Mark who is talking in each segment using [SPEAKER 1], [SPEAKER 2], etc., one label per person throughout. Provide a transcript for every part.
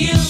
[SPEAKER 1] you.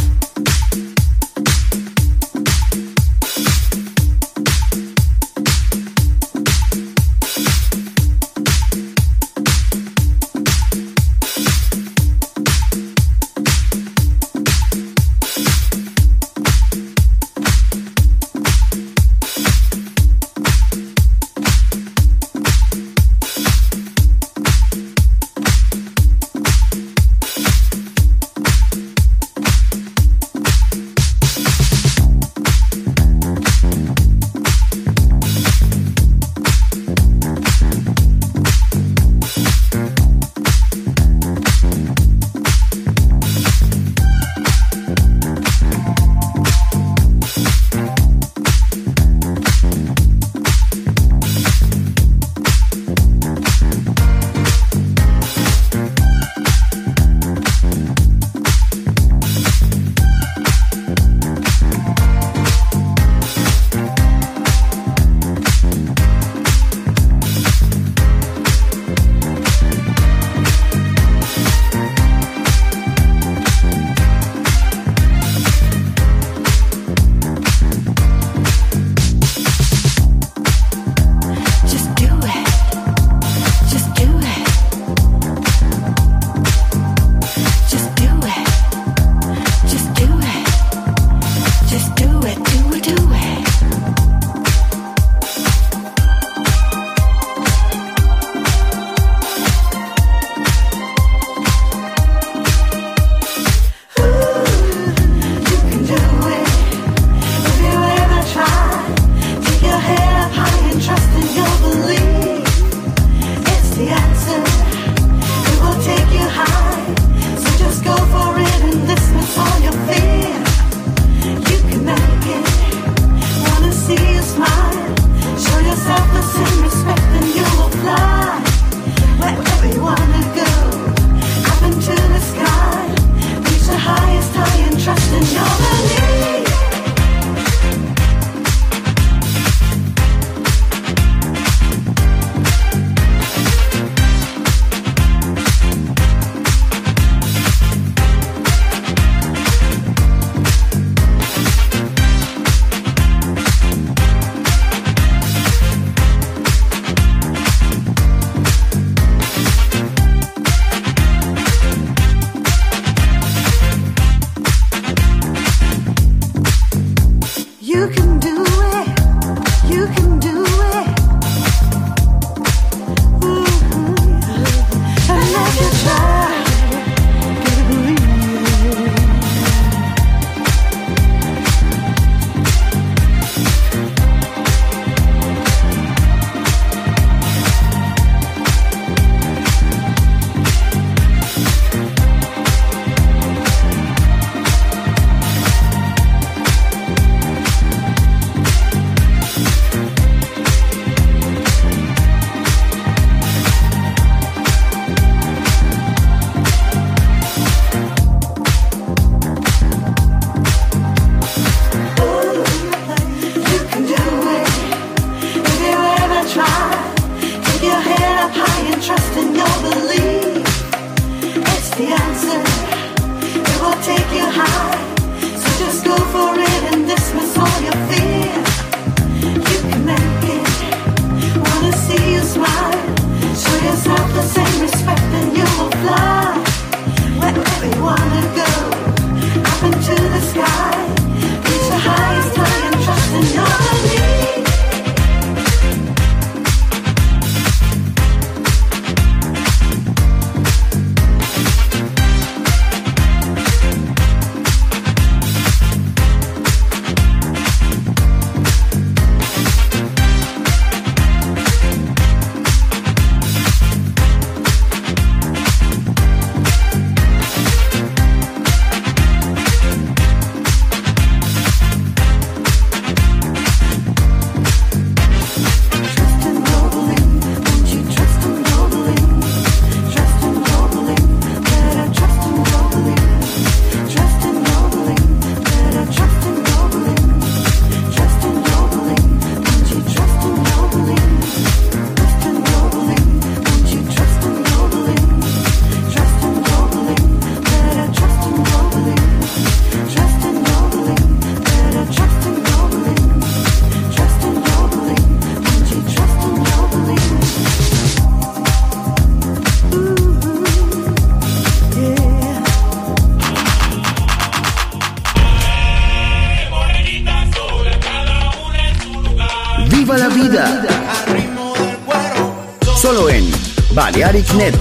[SPEAKER 2] Solo en